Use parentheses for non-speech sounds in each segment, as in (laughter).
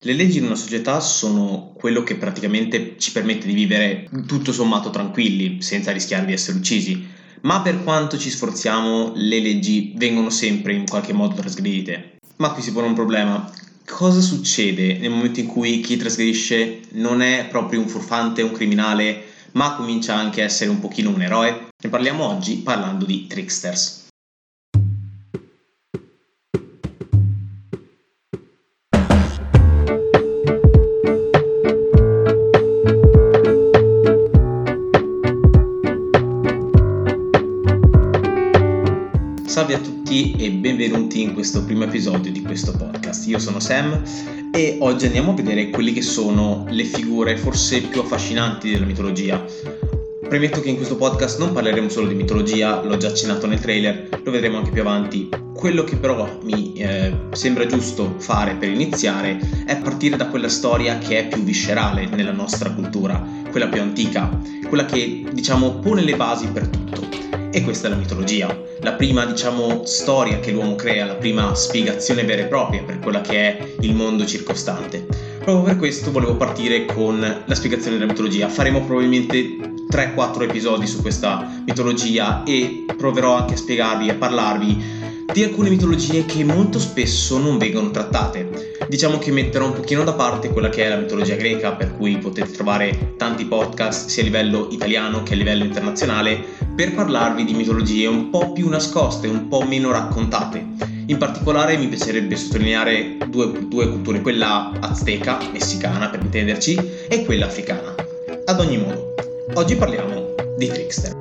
Le leggi in una società sono quello che praticamente ci permette di vivere tutto sommato tranquilli, senza rischiare di essere uccisi, ma per quanto ci sforziamo, le leggi vengono sempre in qualche modo trasgredite. Ma qui si pone un problema. Cosa succede nel momento in cui chi trasgredisce non è proprio un furfante, un criminale, ma comincia anche a essere un pochino un eroe? Ne parliamo oggi parlando di tricksters. Salve a tutti e benvenuti in questo primo episodio di questo podcast. Io sono Sam e oggi andiamo a vedere quelle che sono le figure forse più affascinanti della mitologia. Premetto che in questo podcast non parleremo solo di mitologia, l'ho già accennato nel trailer, lo vedremo anche più avanti. Quello che però mi eh, sembra giusto fare per iniziare è partire da quella storia che è più viscerale nella nostra cultura, quella più antica, quella che diciamo pone le basi per tutto. E questa è la mitologia, la prima, diciamo, storia che l'uomo crea, la prima spiegazione vera e propria per quella che è il mondo circostante. Proprio per questo volevo partire con la spiegazione della mitologia. Faremo probabilmente 3-4 episodi su questa mitologia e proverò anche a spiegarvi, a parlarvi di alcune mitologie che molto spesso non vengono trattate. Diciamo che metterò un pochino da parte quella che è la mitologia greca, per cui potete trovare tanti podcast sia a livello italiano che a livello internazionale per parlarvi di mitologie un po' più nascoste, un po' meno raccontate. In particolare mi piacerebbe sottolineare due, due culture, quella azteca, messicana per intenderci, e quella africana. Ad ogni modo, oggi parliamo di trickster.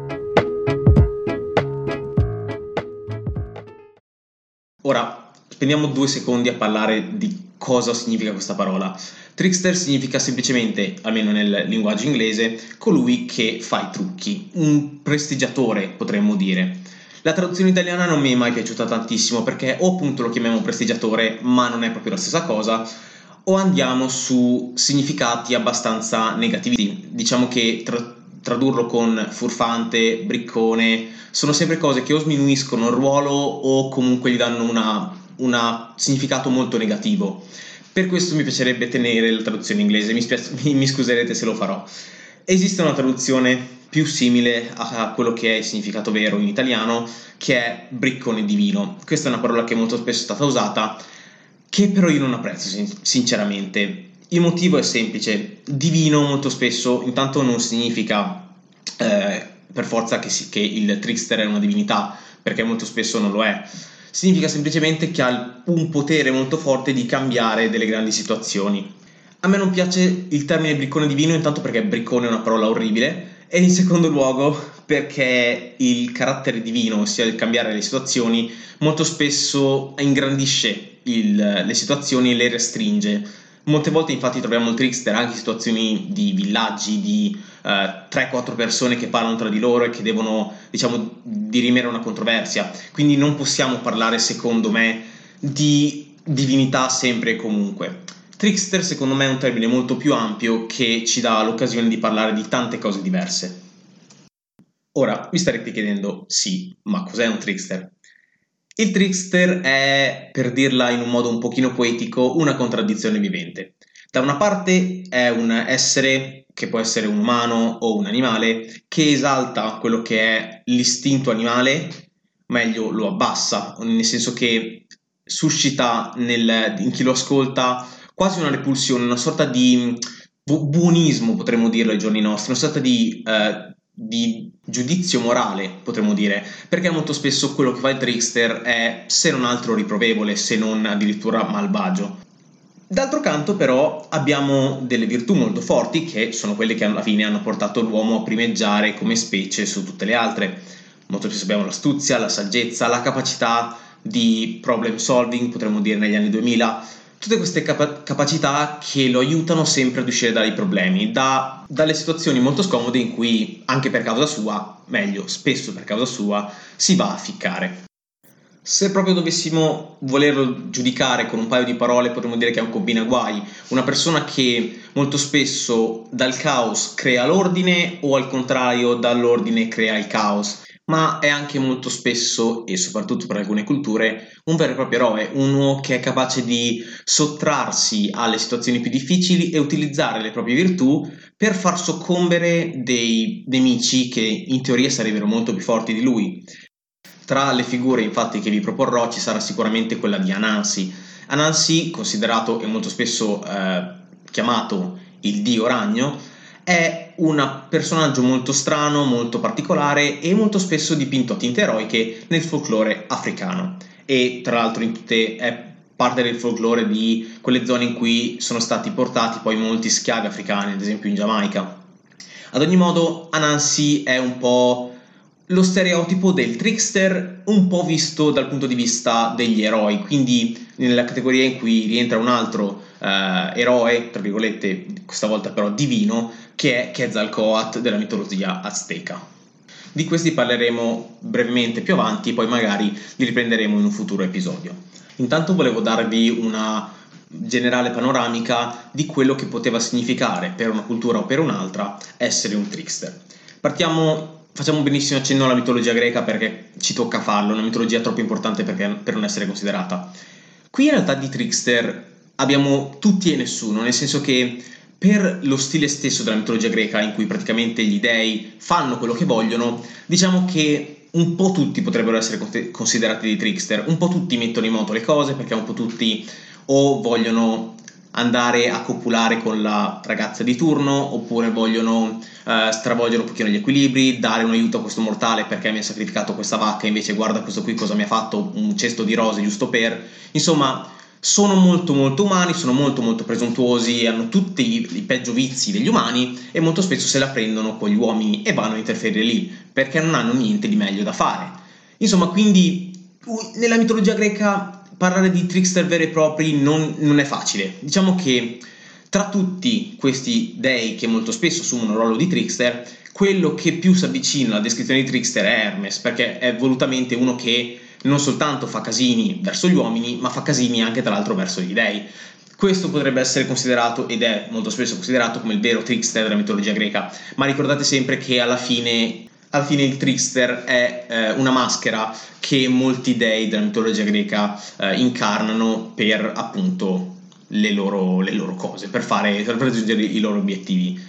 Ora, spendiamo due secondi a parlare di cosa significa questa parola. Trickster significa semplicemente, almeno nel linguaggio inglese, colui che fa i trucchi, un prestigiatore potremmo dire. La traduzione italiana non mi è mai piaciuta tantissimo perché o appunto lo chiamiamo prestigiatore, ma non è proprio la stessa cosa, o andiamo su significati abbastanza negativi. Diciamo che tra- tradurlo con furfante, briccone, sono sempre cose che o sminuiscono il ruolo o comunque gli danno un significato molto negativo. Per questo mi piacerebbe tenere la traduzione inglese, mi, spiace, mi, (laughs) mi scuserete se lo farò. Esiste una traduzione più simile a quello che è il significato vero in italiano, che è briccone divino. Questa è una parola che molto spesso è stata usata, che però io non apprezzo sinceramente. Il motivo è semplice, divino molto spesso intanto non significa eh, per forza che, si, che il trickster è una divinità, perché molto spesso non lo è. Significa semplicemente che ha un potere molto forte di cambiare delle grandi situazioni. A me non piace il termine briccone divino, intanto perché briccone è una parola orribile, e in secondo luogo perché il carattere divino, ossia il cambiare le situazioni, molto spesso ingrandisce il, le situazioni e le restringe Molte volte infatti troviamo il trickster anche in situazioni di villaggi, di 3-4 persone che parlano tra di loro e che devono, diciamo, dirimere una controversia. Quindi non possiamo parlare, secondo me, di divinità sempre e comunque. Trickster secondo me è un termine molto più ampio che ci dà l'occasione di parlare di tante cose diverse. Ora, mi starete chiedendo, sì, ma cos'è un trickster? Il trickster è, per dirla in un modo un pochino poetico, una contraddizione vivente. Da una parte è un essere che può essere un umano o un animale che esalta quello che è l'istinto animale, meglio lo abbassa, nel senso che suscita nel, in chi lo ascolta quasi una repulsione, una sorta di buonismo, potremmo dirlo ai giorni nostri, una sorta di eh, di giudizio morale, potremmo dire, perché molto spesso quello che fa il trickster è se non altro riprovevole, se non addirittura malvagio. D'altro canto però abbiamo delle virtù molto forti che sono quelle che alla fine hanno portato l'uomo a primeggiare come specie su tutte le altre. Molto spesso abbiamo l'astuzia, la saggezza, la capacità di problem solving, potremmo dire negli anni 2000, tutte queste capa- capacità che lo aiutano sempre ad uscire dai problemi, da, dalle situazioni molto scomode in cui, anche per causa sua, meglio, spesso per causa sua, si va a ficcare. Se proprio dovessimo volerlo giudicare con un paio di parole, potremmo dire che è un combinaguai, una persona che molto spesso dal caos crea l'ordine o al contrario dall'ordine crea il caos. ma è anche molto spesso, e soprattutto per alcune culture, un vero e proprio eroe, uno che è capace di sottrarsi alle situazioni più difficili e utilizzare le proprie virtù per far soccombere dei nemici che in teoria sarebbero molto più forti di lui. Tra le figure infatti che vi proporrò ci sarà sicuramente quella di Anansi. Anansi, considerato e molto spesso eh, chiamato il dio ragno, è un personaggio molto strano, molto particolare e molto spesso dipinto a tinte eroiche nel folklore africano e tra l'altro tutte è parte del folklore di quelle zone in cui sono stati portati poi molti schiavi africani, ad esempio in Giamaica. Ad ogni modo, Anansi è un po' lo stereotipo del trickster un po' visto dal punto di vista degli eroi, quindi nella categoria in cui rientra un altro eh, eroe, tra virgolette, questa volta però divino, che è Quetzalcoatl della mitologia azteca. Di questi parleremo brevemente più avanti, poi magari li riprenderemo in un futuro episodio. Intanto volevo darvi una generale panoramica di quello che poteva significare per una cultura o per un'altra essere un trickster. Partiamo, facciamo benissimo accenno alla mitologia greca perché ci tocca farlo, una mitologia troppo importante per non essere considerata. Qui in realtà di trickster abbiamo tutti e nessuno, nel senso che per lo stile stesso della mitologia greca, in cui praticamente gli dei fanno quello che vogliono, diciamo che un po' tutti potrebbero essere considerati dei trickster, un po' tutti mettono in moto le cose perché un po' tutti o vogliono andare a copulare con la ragazza di turno oppure vogliono uh, stravolgere un pochino gli equilibri, dare un aiuto a questo mortale perché mi ha sacrificato questa vacca, invece guarda questo qui cosa mi ha fatto, un cesto di rose giusto per... Insomma, sono molto molto umani, sono molto molto presuntuosi, hanno tutti i, peggio vizi degli umani e molto spesso se la prendono con gli uomini e vanno a interferire lì perché non hanno niente di meglio da fare. Insomma, quindi nella mitologia greca parlare di trickster veri e propri non, non è facile. Diciamo che tra tutti questi dei che molto spesso assumono il ruolo di trickster, quello che più si avvicina alla descrizione di trickster è Hermes, perché è volutamente uno che non soltanto fa casini verso gli uomini, ma fa casini anche tra l'altro verso gli dei. Questo potrebbe essere considerato, ed è molto spesso considerato, come il vero trickster della mitologia greca, ma ricordate sempre che alla fine, alla fine il trickster è eh, una maschera che molti dei della mitologia greca eh, incarnano per appunto le loro, le loro cose, per, fare, per raggiungere i loro obiettivi.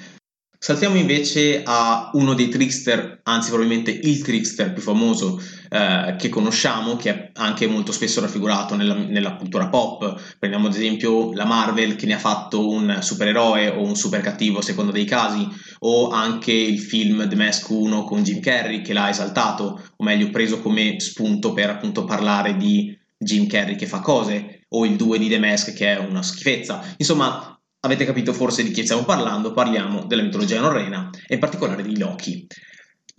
Saltiamo invece a uno dei trickster, anzi probabilmente il trickster più famoso eh, che conosciamo, che è anche molto spesso raffigurato nella, nella, cultura pop. Prendiamo ad esempio la Marvel che ne ha fatto un supereroe o un super cattivo a seconda dei casi, o anche il film The Mask 1 con Jim Carrey che l'ha esaltato, o meglio preso come spunto per appunto parlare di Jim Carrey che fa cose, o il 2 di The Mask che è una schifezza. Insomma, Avete capito forse di chi stiamo parlando? Parliamo della mitologia norrena e in particolare di Loki.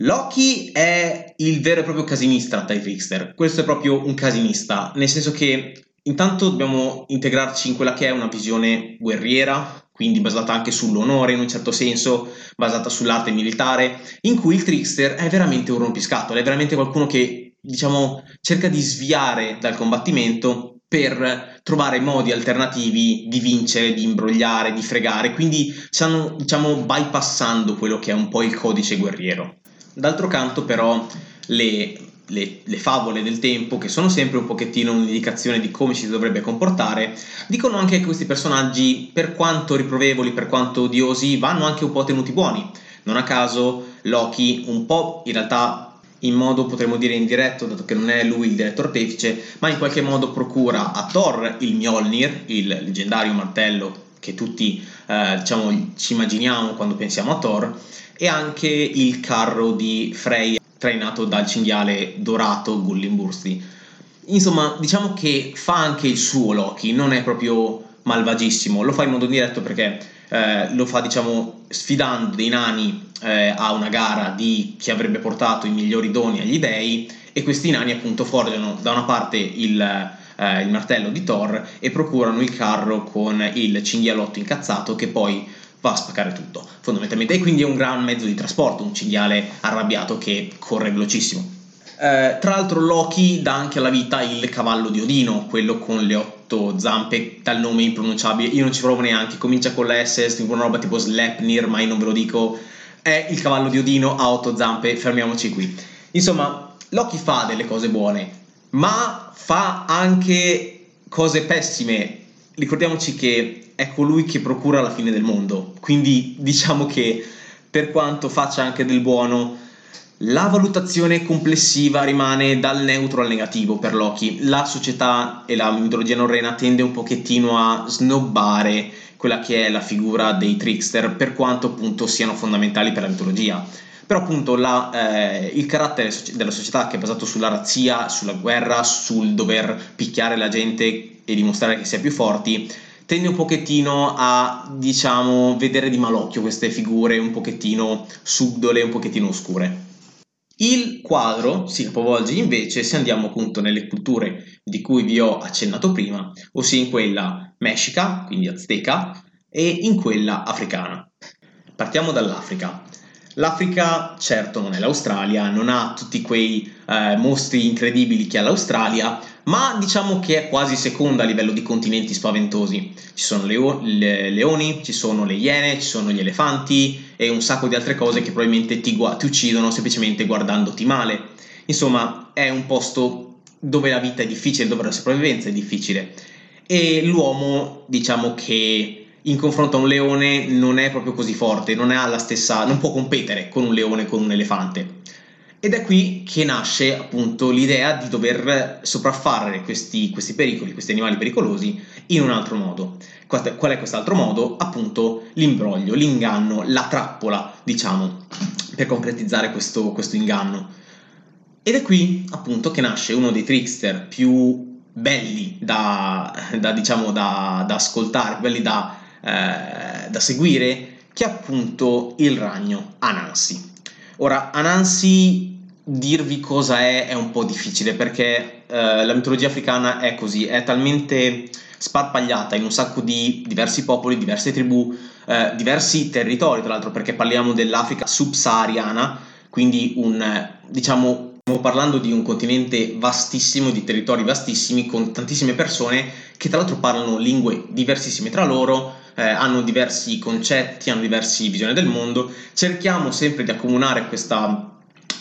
Loki è il vero e proprio casinista tra i trickster. Questo è proprio un casinista, nel senso che intanto dobbiamo integrarci in quella che è una visione guerriera, quindi basata anche sull'onore in un certo senso, basata sull'arte militare, in cui il trickster è veramente un rompiscatole, è veramente qualcuno che, diciamo, cerca di sviare dal combattimento per trovare modi alternativi di vincere, di imbrogliare, di fregare, quindi stanno diciamo bypassando quello che è un po' il codice guerriero. D'altro canto però le, le, le, favole del tempo, che sono sempre un pochettino un'indicazione di come ci si dovrebbe comportare, dicono anche che questi personaggi, per quanto riprovevoli, per quanto odiosi, vanno anche un po' tenuti buoni. Non a caso Loki un po' in realtà in modo potremmo dire indiretto, dato che non è lui il direttore artefice, ma in qualche modo procura a Thor il Mjolnir, il leggendario martello che tutti eh, diciamo, ci immaginiamo quando pensiamo a Thor, e anche il carro di Frey trainato dal cinghiale dorato Gullimbursti. Insomma, diciamo che fa anche il suo Loki, non è proprio malvagissimo, lo fa in modo diretto perché eh, lo fa diciamo sfidando dei nani eh, a una gara di chi avrebbe portato i migliori doni agli dei e questi nani appunto forgiano da una parte il, eh, il martello di Thor e procurano il carro con il cinghialotto incazzato che poi va a spaccare tutto fondamentalmente. E quindi è un gran mezzo di trasporto un cinghiale arrabbiato che corre velocissimo eh, tra l'altro Loki dà anche alla vita il cavallo di Odino, quello con le otto zampe dal nome impronunciabile, io non ci provo neanche, comincia con la S, scrive una roba tipo Sleipnir, ma io non ve lo dico, è il cavallo di Odino a otto zampe, fermiamoci qui. Insomma, Loki fa delle cose buone, ma fa anche cose pessime. Ricordiamoci che è colui che procura la fine del mondo, quindi diciamo che per quanto faccia anche del buono, la valutazione complessiva rimane dal neutro al negativo per Loki. La società e la mitologia norrena tende un pochettino a snobbare quella che è la figura dei trickster, per quanto appunto siano fondamentali per la mitologia. Però appunto la, eh, il carattere della società che è basato sulla razzia, sulla guerra, sul dover picchiare la gente e dimostrare che si è più forti, tende un pochettino a, diciamo, vedere di malocchio queste figure un pochettino subdole, un pochettino oscure. Il quadro si capovolge invece se andiamo appunto nelle culture di cui vi ho accennato prima, ossia in quella mescica, quindi azteca, e in quella africana. Partiamo dall'Africa. L'Africa certo non è l'Australia, non ha tutti quei eh, mostri incredibili che ha l'Australia, ma diciamo che è quasi seconda a livello di continenti spaventosi. Ci sono le, le leoni, ci sono le iene, ci sono gli elefanti e un sacco di altre cose che probabilmente ti, ti uccidono semplicemente guardandoti male. Insomma, è un posto dove la vita è difficile, dove la sopravvivenza è difficile. E l'uomo, diciamo che in confronto a un leone non è proprio così forte, non, stessa, non può competere con un leone, con un elefante. Ed è qui che nasce appunto l'idea di dover sopraffare questi, questi pericoli, questi animali pericolosi in un altro modo. Qual è quest'altro modo? Appunto l'imbroglio, l'inganno, la trappola, diciamo, per concretizzare questo, questo inganno. Ed è qui appunto che nasce uno dei trickster più belli da, da, diciamo, da, da ascoltare, belli da, eh, da seguire, che è appunto il ragno Anansi. Ora, Anansi dirvi cosa è è un po' difficile perché eh, la mitologia africana è così, è talmente sparpagliata in un sacco di diversi popoli, diverse tribù, eh, diversi territori, tra l'altro perché parliamo dell'Africa subsahariana, quindi un diciamo Stiamo parlando di un continente vastissimo, di territori vastissimi, con tantissime persone che tra l'altro parlano lingue diversissime tra loro, eh, hanno diversi concetti, hanno diverse visioni del mondo. Cerchiamo sempre di accomunare questa,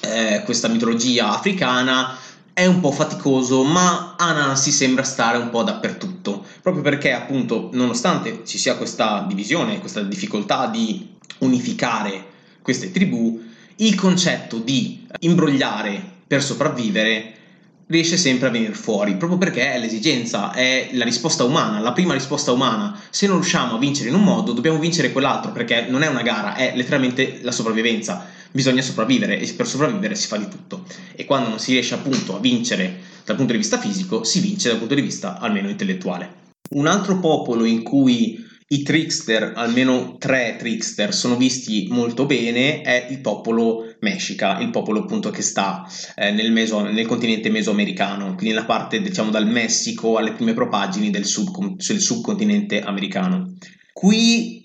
eh, questa mitologia africana è un po' faticoso, ma Anansi sembra stare un po' dappertutto, proprio perché appunto, nonostante ci sia questa divisione, questa difficoltà di unificare queste tribù, il concetto di imbrogliare per sopravvivere riesce sempre a venire fuori, proprio perché è l'esigenza, è la risposta umana, la prima risposta umana. Se non riusciamo a vincere in un modo, dobbiamo vincere quell'altro, perché non è una gara, è letteralmente la sopravvivenza bisogna sopravvivere e per sopravvivere si fa di tutto e quando non si riesce appunto a vincere dal punto di vista fisico si vince dal punto di vista almeno intellettuale. Un altro popolo in cui i trickster, almeno tre trickster, sono visti molto bene è il popolo Meshica, il popolo appunto che sta eh, nel, meso, nel, continente mesoamericano, quindi nella parte diciamo dal Messico alle prime propagini del, sub, del subcontinente americano. Qui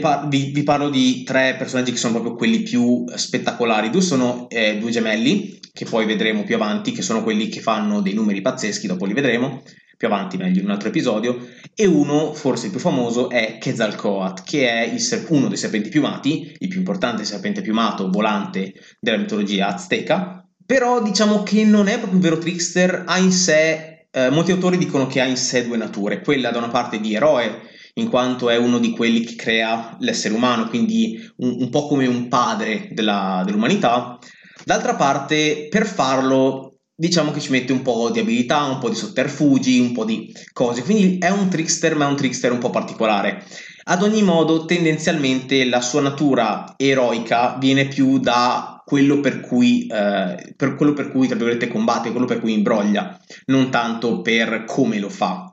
Par- vi, vi, parlo di tre personaggi che sono proprio quelli più spettacolari. Due sono eh, due gemelli, che poi vedremo più avanti, che sono quelli che fanno dei numeri pazzeschi, dopo li vedremo più avanti, meglio, in un altro episodio. E uno, forse il più famoso, è Quetzalcoatl, che è ser- uno dei serpenti piumati, il più importante serpente piumato volante della mitologia azteca. Però diciamo che non è proprio un vero trickster, ha in sé, eh, molti autori dicono che ha in sé due nature, quella da una parte di eroe in quanto è uno di quelli che crea l'essere umano, quindi un, un po' come un padre della, dell'umanità. D'altra parte, per farlo, diciamo che ci mette un po' di abilità, un po' di sotterfugi, un po' di cose, quindi è un trickster, ma è un trickster un po' particolare. Ad ogni modo, tendenzialmente la sua natura eroica viene più da quello per cui, eh, per quello per cui tra virgolette, combatte, quello per cui imbroglia, non tanto per come lo fa.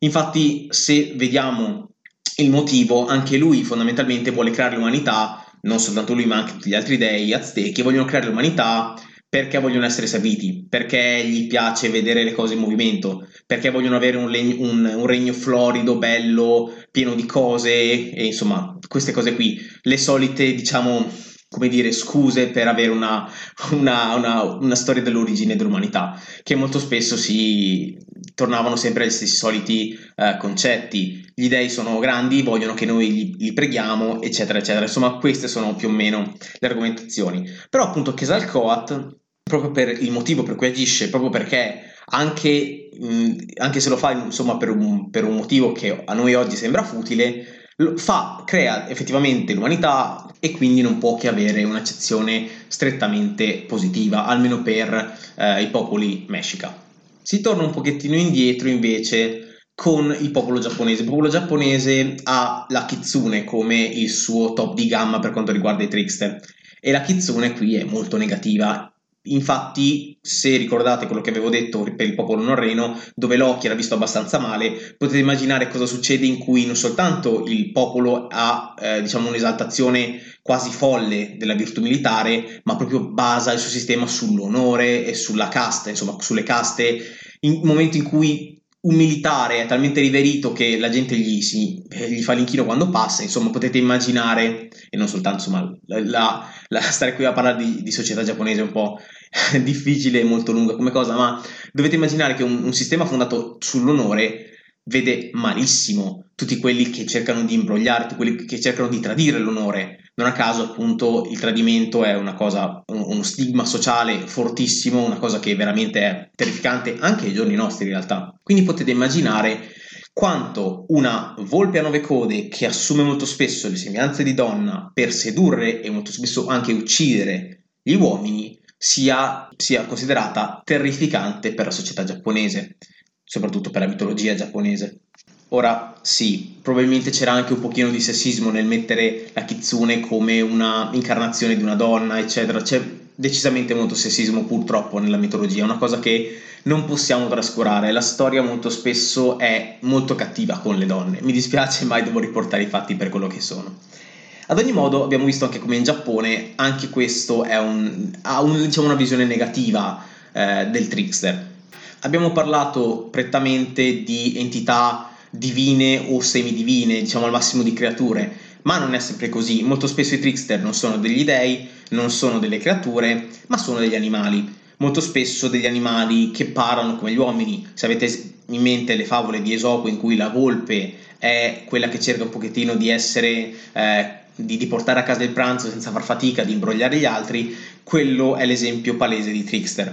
Infatti, se vediamo il motivo, anche lui fondamentalmente vuole creare l'umanità, non soltanto lui ma anche tutti gli altri dei aztechi, vogliono creare l'umanità perché vogliono essere serviti, perché gli piace vedere le cose in movimento, perché vogliono avere un, legno, un, un regno florido, bello, pieno di cose, e insomma, queste cose qui, le solite, diciamo, come dire, scuse per avere una, una, una, una, storia dell'origine dell'umanità, che molto spesso si tornavano sempre agli stessi soliti eh, concetti. Gli dei sono grandi, vogliono che noi li, li, preghiamo, eccetera, eccetera. Insomma, queste sono più o meno le argomentazioni. Però appunto Quetzalcoatl proprio per il motivo per cui agisce, proprio perché anche, mh, anche se lo fa insomma, per, un, per un motivo che a noi oggi sembra futile, fa, crea effettivamente l'umanità e quindi non può che avere un'accezione strettamente positiva, almeno per eh, i popoli Meshica. Si torna un pochettino indietro invece con il popolo giapponese. Il popolo giapponese ha la kitsune come il suo top di gamma per quanto riguarda i trickster e la kitsune qui è molto negativa Infatti, se ricordate quello che avevo detto per il popolo norreno, dove Loki era visto abbastanza male, potete immaginare cosa succede in cui non soltanto il popolo ha eh, diciamo un'esaltazione quasi folle della virtù militare, ma proprio basa il suo sistema sull'onore e sulla casta, insomma, sulle caste, in momenti in cui un militare è talmente riverito che la gente gli, si, gli, fa l'inchino quando passa, insomma potete immaginare, e non soltanto, insomma, la, la, la stare qui a parlare di, di, società giapponese è un po' (laughs) difficile e molto lunga come cosa, ma dovete immaginare che un, un sistema fondato sull'onore vede malissimo tutti quelli che cercano di imbrogliare, tutti quelli che cercano di tradire l'onore. Non a caso, appunto, il tradimento è una cosa, uno stigma sociale fortissimo, una cosa che veramente è terrificante anche ai giorni nostri in realtà. Quindi potete immaginare quanto una volpe a nove code che assume molto spesso le sembianze di donna per sedurre e molto spesso anche uccidere gli uomini sia, sia considerata terrificante per la società giapponese soprattutto per la mitologia giapponese. Ora sì, probabilmente c'era anche un pochino di sessismo nel mettere la kitsune come una incarnazione di una donna, eccetera. C'è decisamente molto sessismo purtroppo nella mitologia, una cosa che non possiamo trascurare. La storia molto spesso è molto cattiva con le donne. Mi dispiace, mai devo riportare i fatti per quello che sono. Ad ogni modo, abbiamo visto anche come in Giappone anche questo un, ha un, diciamo, una visione negativa eh, del trickster Abbiamo parlato prettamente di entità divine o semidivine, diciamo al massimo di creature, ma non è sempre così. Molto spesso i trickster non sono degli dei, non sono delle creature, ma sono degli animali. Molto spesso degli animali che parlano come gli uomini. Se avete in mente le favole di Esopo in cui la volpe è quella che cerca un pochettino di essere eh, di, di, portare a casa il pranzo senza far fatica, di imbrogliare gli altri, quello è l'esempio palese di trickster.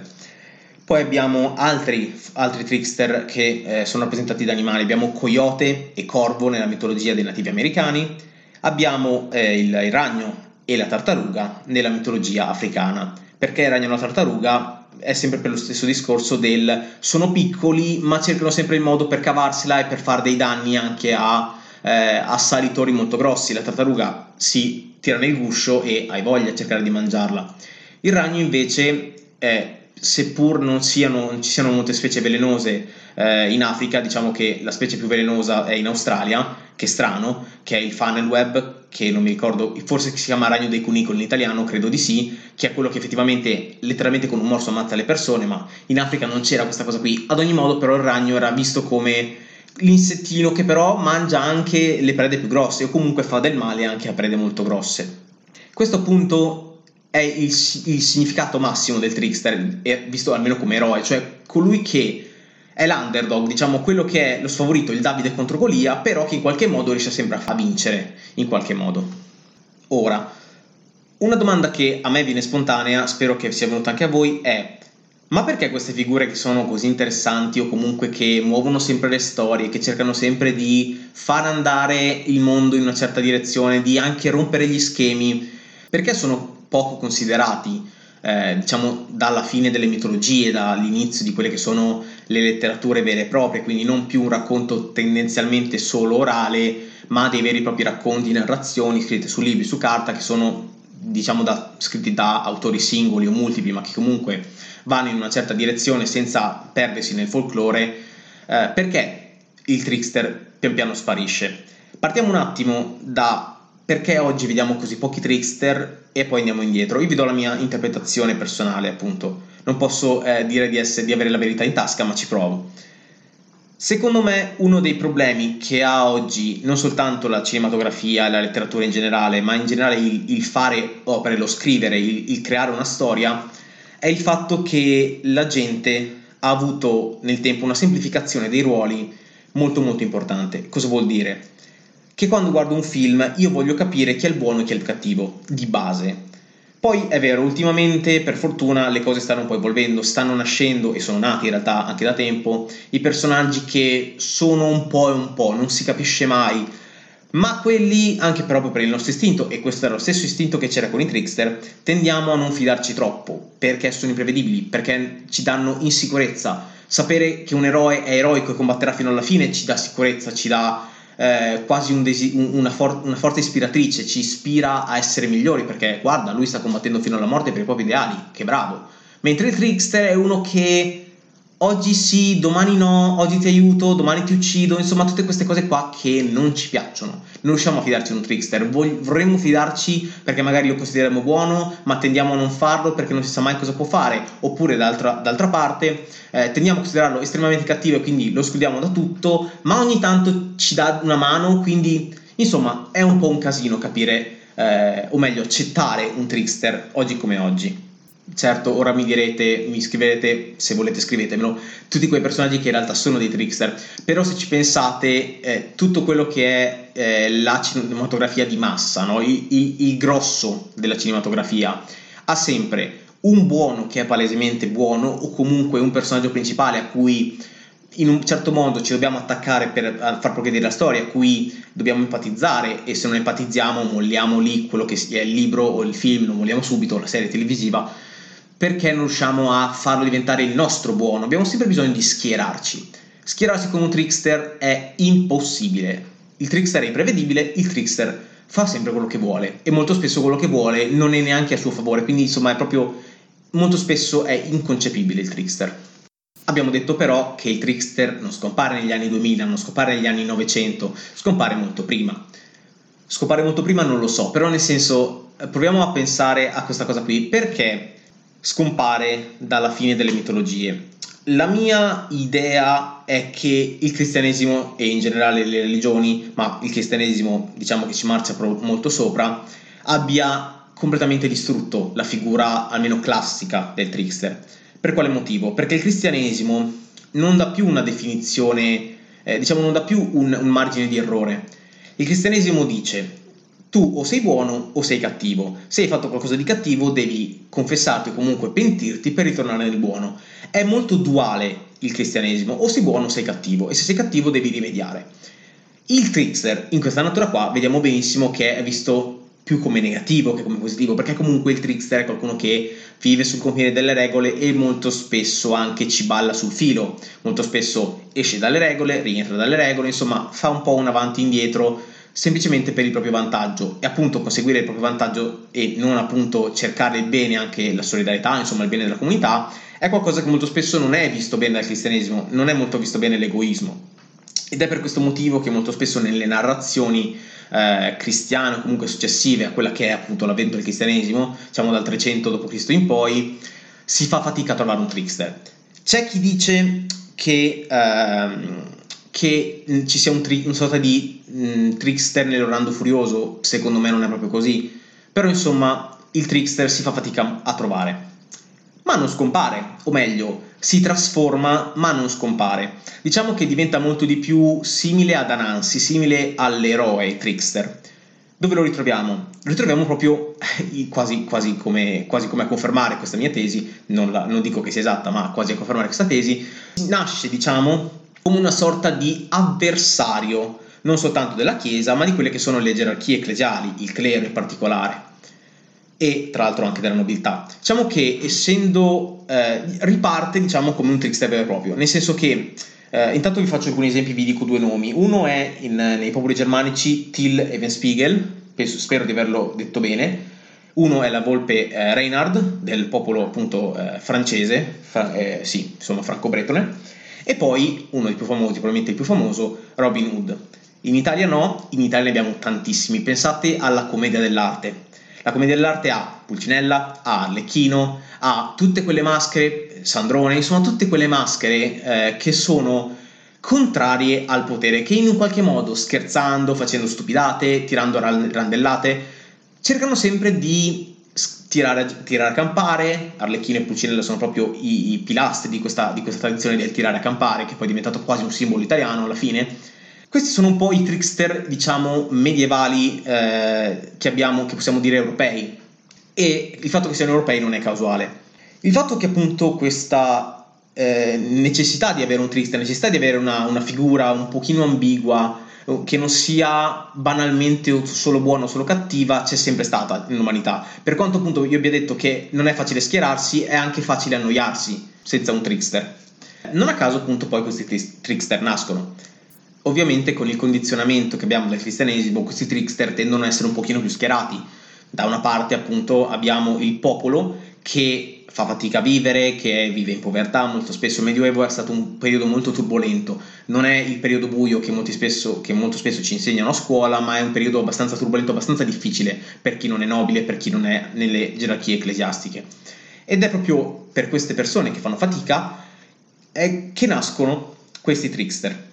Poi abbiamo altri, altri trickster che eh, sono rappresentati da animali, abbiamo coyote e corvo nella mitologia dei nativi americani, abbiamo eh, il, il, ragno e la tartaruga nella mitologia africana. Perché il ragno e la tartaruga è sempre per lo stesso discorso del sono piccoli ma cercano sempre il modo per cavarsela e per fare dei danni anche a eh, assalitori molto grossi. La tartaruga si tira nel guscio e hai voglia di cercare di mangiarla. Il ragno invece è seppur non, siano, non ci siano molte specie velenose eh, in Africa, diciamo che la specie più velenosa è in Australia, che è strano, che è il funnel web, che non mi ricordo, forse si chiama ragno dei cunicoli in italiano, credo di sì, che è quello che effettivamente letteralmente con un morso ammazza le persone, ma in Africa non c'era questa cosa qui. Ad ogni modo però il ragno era visto come l'insettino che però mangia anche le prede più grosse o comunque fa del male anche a prede molto grosse. Questo appunto è il, il significato massimo del trickster, visto almeno come eroe, cioè colui che è l'underdog, diciamo quello che è lo sfavorito, il Davide contro Golia, però che in qualche modo riesce sempre a vincere, in qualche modo. Ora, una domanda che a me viene spontanea, spero che sia venuta anche a voi, è ma perché queste figure che sono così interessanti o comunque che muovono sempre le storie, che cercano sempre di far andare il mondo in una certa direzione, di anche rompere gli schemi, perché sono poco considerati, eh, diciamo, dalla fine delle mitologie, dall'inizio di quelle che sono le letterature vere e proprie, quindi non più un racconto tendenzialmente solo orale, ma dei veri e propri racconti, narrazioni scritte su libri, su carta, che sono diciamo da, scritti da autori singoli o multipli, ma che comunque vanno in una certa direzione senza perdersi nel folklore, eh, perché il trickster pian piano sparisce. Partiamo un attimo da perché oggi vediamo così pochi trickster e poi andiamo indietro. Io vi do la mia interpretazione personale, appunto. Non posso eh, dire di, essere, di avere la verità in tasca, ma ci provo. Secondo me uno dei problemi che ha oggi non soltanto la cinematografia la letteratura in generale, ma in generale il, il fare opere, lo scrivere, il, il creare una storia, è il fatto che la gente ha avuto nel tempo una semplificazione dei ruoli molto molto importante. Cosa vuol dire? Che quando guardo un film io voglio capire chi è il buono e chi è il cattivo, di base. Poi è vero, ultimamente per fortuna le cose stanno un po' evolvendo, stanno nascendo e sono nati in realtà anche da tempo i personaggi che sono un po' e un po', non si capisce mai, ma quelli anche proprio per il nostro istinto, e questo era lo stesso istinto che c'era con i trickster, tendiamo a non fidarci troppo perché sono imprevedibili, perché ci danno insicurezza. Sapere che un eroe è eroico e combatterà fino alla fine ci dà sicurezza, ci dà eh, quasi un desi- una, for- una, forte ispiratrice, ci ispira a essere migliori perché guarda, lui sta combattendo fino alla morte per i propri ideali, che bravo. Mentre il trickster è uno che oggi sì, domani no, oggi ti aiuto, domani ti uccido, insomma tutte queste cose qua che non ci piacciono. Non riusciamo a fidarci di un trickster, vorremmo fidarci perché magari lo consideriamo buono, ma tendiamo a non farlo perché non si sa mai cosa può fare, oppure d'altra, d'altra parte eh, tendiamo a considerarlo estremamente cattivo e quindi lo escludiamo da tutto, ma ogni tanto ci dà una mano, quindi insomma è un po' un casino capire, eh, o meglio accettare un trickster oggi come oggi. Certo, ora mi direte, mi scriverete, se volete scrivetemelo, tutti quei personaggi che in realtà sono dei trickster, però se ci pensate, eh, tutto quello che è eh, la cinematografia di massa, no? il, il, il grosso della cinematografia, ha sempre un buono che è palesemente buono o comunque un personaggio principale a cui in un certo modo ci dobbiamo attaccare per far progredire la storia, a cui dobbiamo empatizzare e se non empatizziamo molliamo lì quello che è il libro o il film, lo molliamo subito, la serie televisiva perché non riusciamo a farlo diventare il nostro buono? Abbiamo sempre bisogno di schierarci. Schierarsi con un trickster è impossibile. Il trickster è imprevedibile, il trickster fa sempre quello che vuole e molto spesso quello che vuole non è neanche a suo favore, quindi insomma è proprio molto spesso è inconcepibile il trickster. Abbiamo detto però che il trickster non scompare negli anni 2000, non scompare negli anni 900, scompare molto prima. Scompare molto prima non lo so, però nel senso proviamo a pensare a questa cosa qui, perché scompare dalla fine delle mitologie. La mia idea è che il cristianesimo e in generale le religioni, ma il cristianesimo diciamo che ci marcia molto sopra, abbia completamente distrutto la figura almeno classica del trickster. Per quale motivo? Perché il cristianesimo non dà più una definizione, eh, diciamo non dà più un, un margine di errore. Il cristianesimo dice tu o sei buono o sei cattivo. Se hai fatto qualcosa di cattivo devi confessarti o comunque pentirti per ritornare nel buono. È molto duale il cristianesimo, o sei buono o sei cattivo e se sei cattivo devi rimediare. Il trickster in questa natura qua vediamo benissimo che è visto più come negativo che come positivo, perché comunque il trickster è qualcuno che vive sul confine delle regole e molto spesso anche ci balla sul filo, molto spesso esce dalle regole, rientra dalle regole, insomma fa un po' un avanti e indietro semplicemente per il proprio vantaggio e appunto conseguire il proprio vantaggio e non appunto cercare il bene, anche la solidarietà, insomma il bene della comunità, è qualcosa che molto spesso non è visto bene dal cristianesimo, non è molto visto bene l'egoismo. Ed è per questo motivo che molto spesso nelle narrazioni eh, cristiane o comunque successive a quella che è appunto l'avvento del cristianesimo, diciamo dal 300 d.C. in poi, si fa fatica a trovare un trickster. C'è chi dice che ehm, che mm, ci sia un tri- una sorta di mh, mm, trickster nell'Orlando Furioso, secondo me non è proprio così, però insomma il trickster si fa fatica a trovare. Ma non scompare, o meglio, si trasforma ma non scompare. Diciamo che diventa molto di più simile ad Anansi, simile all'eroe trickster. Dove lo ritroviamo? Lo ritroviamo proprio quasi, quasi, come, quasi come, a confermare questa mia tesi, non, la, non dico che sia esatta, ma quasi a confermare questa tesi. Nasce, diciamo, come una sorta di avversario non soltanto della Chiesa, ma di quelle che sono le gerarchie ecclesiali, il clero in particolare, e tra l'altro anche della nobiltà. Diciamo che essendo eh, riparte diciamo come un trickster vero e proprio, nel senso che eh, intanto vi faccio alcuni esempi, vi dico due nomi. Uno è in, nei popoli germanici Till Evenspiegel, penso, spero di averlo detto bene. Uno è la volpe eh, Reinhard del popolo appunto eh, francese, fra, eh, sì, insomma franco-bretone e poi uno dei più famosi, probabilmente il più famoso, Robin Hood. In Italia no, in Italia ne abbiamo tantissimi. Pensate alla commedia dell'arte. La commedia dell'arte ha Pulcinella, ha Arlecchino, ha tutte quelle maschere, Sandrone, insomma tutte quelle maschere eh, che sono contrarie al potere, che in un qualche modo, scherzando, facendo stupidate, tirando randellate, cercano sempre di tirare, tirare, a campare, Arlecchino e Pulcinella sono proprio i, i pilastri di questa, di questa, tradizione del tirare a campare, che poi è diventato quasi un simbolo italiano alla fine. Questi sono un po' i trickster, diciamo, medievali eh, che abbiamo, che possiamo dire europei. e il fatto che siano europei non è casuale. Il fatto che appunto questa eh, necessità di avere un trickster, necessità di avere una, una figura un pochino ambigua, che non sia banalmente solo buona o solo cattiva, c'è sempre stata nell'umanità. Per quanto appunto io abbia detto che non è facile schierarsi, è anche facile annoiarsi senza un trickster. Non a caso appunto poi questi trickster nascono. Ovviamente con il condizionamento che abbiamo del cristianesimo, questi trickster tendono ad essere un pochino più schierati. Da una parte appunto abbiamo il popolo che fa fatica a vivere, che vive in povertà, molto spesso il Medioevo è stato un periodo molto turbolento, non è il periodo buio che, spesso, che molto spesso ci insegnano a scuola, ma è un periodo abbastanza turbolento, abbastanza difficile per chi non è nobile, per chi non è nelle gerarchie ecclesiastiche. Ed è proprio per queste persone che fanno fatica eh, che nascono questi trickster.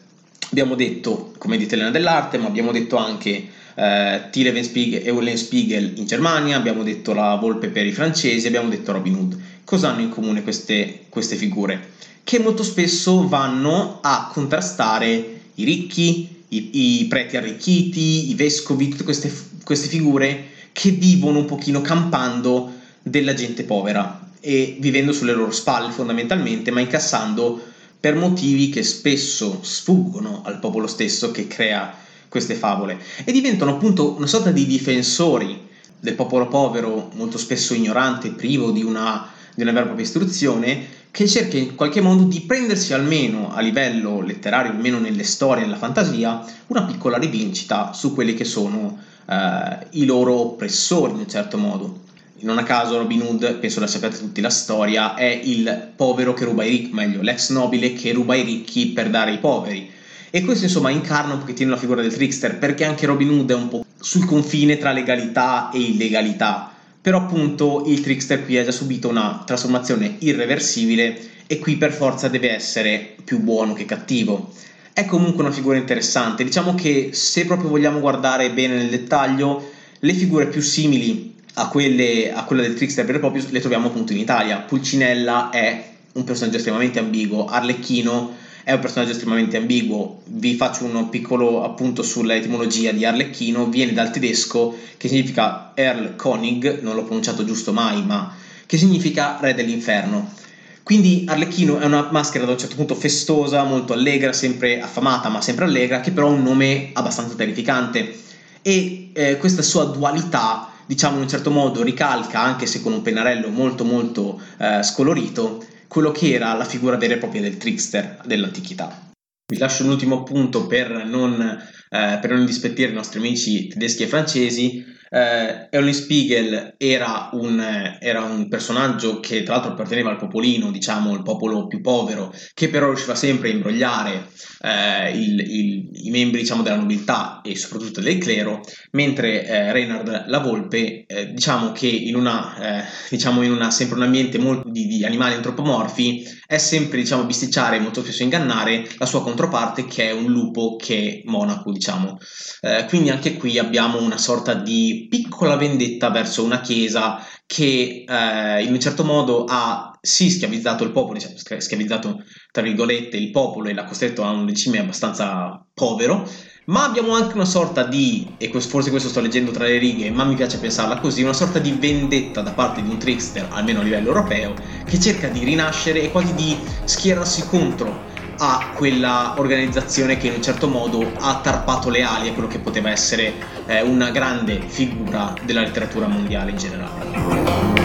Abbiamo detto commedia italiana dell'arte, ma abbiamo detto anche eh, Till Eulenspiegel in Germania, abbiamo detto la Volpe per i francesi, abbiamo detto Robin Hood. Cosa hanno in comune queste, queste figure? Che molto spesso vanno a contrastare i ricchi, i, i preti arricchiti, i vescovi, tutte queste, queste figure che vivono un pochino campando della gente povera e vivendo sulle loro spalle fondamentalmente, ma incassando per motivi che spesso sfuggono al popolo stesso che crea queste favole e diventano appunto una sorta di difensori del popolo povero, molto spesso ignorante, privo di una, una vera e propria istruzione, che cerca in qualche modo di prendersi almeno a livello letterario, almeno nelle storie, nella fantasia, una piccola rivincita su quelli che sono eh, i loro oppressori in un certo modo. Non a caso Robin Hood, penso la sappiate tutti la storia, è il povero che ruba i ricchi, meglio, l'ex nobile che ruba i ricchi per dare ai poveri e questo insomma incarna un pochettino la figura del trickster, perché anche Robin Hood è un po' sul confine tra legalità e illegalità. Però appunto il trickster qui ha già subito una trasformazione irreversibile e qui per forza deve essere più buono che cattivo. È comunque una figura interessante, diciamo che se proprio vogliamo guardare bene nel dettaglio, le figure più simili a quelle, a quella del trickster vero e proprio le troviamo appunto in Italia. Pulcinella è un personaggio estremamente ambiguo, Arlecchino è un personaggio estremamente ambiguo. Vi faccio un piccolo appunto sull'etimologia di Arlecchino, viene dal tedesco che significa Erl König, non l'ho pronunciato giusto mai, ma che significa re dell'inferno. Quindi Arlecchino è una maschera da un certo punto festosa, molto allegra, sempre affamata ma sempre allegra, che però ha un nome abbastanza terrificante. E eh, questa sua dualità, diciamo in un certo modo, ricalca, anche se con un pennarello molto molto eh, scolorito, quello che era la figura vera e propria del trickster dell'antichità. Vi lascio un ultimo punto per non, eh, per non dispettire i nostri amici tedeschi e francesi eh, Erling Spiegel era un, era un, personaggio che tra l'altro apparteneva al popolino, diciamo il popolo più povero, che però riusciva sempre a imbrogliare eh, il, il, i membri diciamo, della nobiltà e soprattutto del clero, mentre eh, Reinhard la Volpe, eh, diciamo che in, una, eh, diciamo in una, sempre un ambiente di, di animali antropomorfi, è sempre diciamo, bisticciare molto spesso ingannare la sua controparte che è un lupo che è monaco, diciamo. Eh, quindi anche qui abbiamo una sorta di piccola vendetta verso una chiesa che eh, in un certo modo ha sì schiavizzato il popolo, diciamo, schiavizzato tra virgolette il popolo e l'ha costretto a un regime abbastanza povero, ma abbiamo anche una sorta di, e forse questo sto leggendo tra le righe, ma mi piace pensarla così, una sorta di vendetta da parte di un trickster, almeno a livello europeo, che cerca di rinascere e quasi di schierarsi contro a quella organizzazione che in un certo modo ha tarpato le ali a quello che poteva essere eh, una grande figura della letteratura mondiale in generale.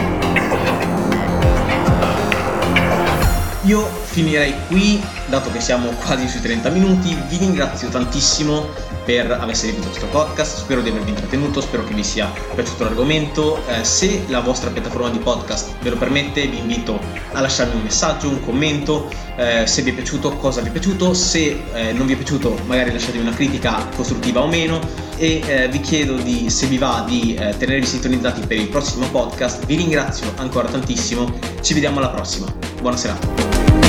Io finirei qui, dato che siamo quasi sui 30 minuti, vi ringrazio tantissimo per aver seguito questo podcast, spero di avervi intrattenuto, spero che vi sia piaciuto l'argomento. Eh, se la vostra piattaforma di podcast ve lo permette, vi invito a lasciarmi un messaggio, un commento, eh, se vi è piaciuto, cosa vi è piaciuto, se eh, non vi è piaciuto magari lasciatemi una critica costruttiva o meno e eh, vi chiedo di, se vi va di eh, tenervi sintonizzati per il prossimo podcast. Vi ringrazio ancora tantissimo, ci vediamo alla prossima. Buona serata.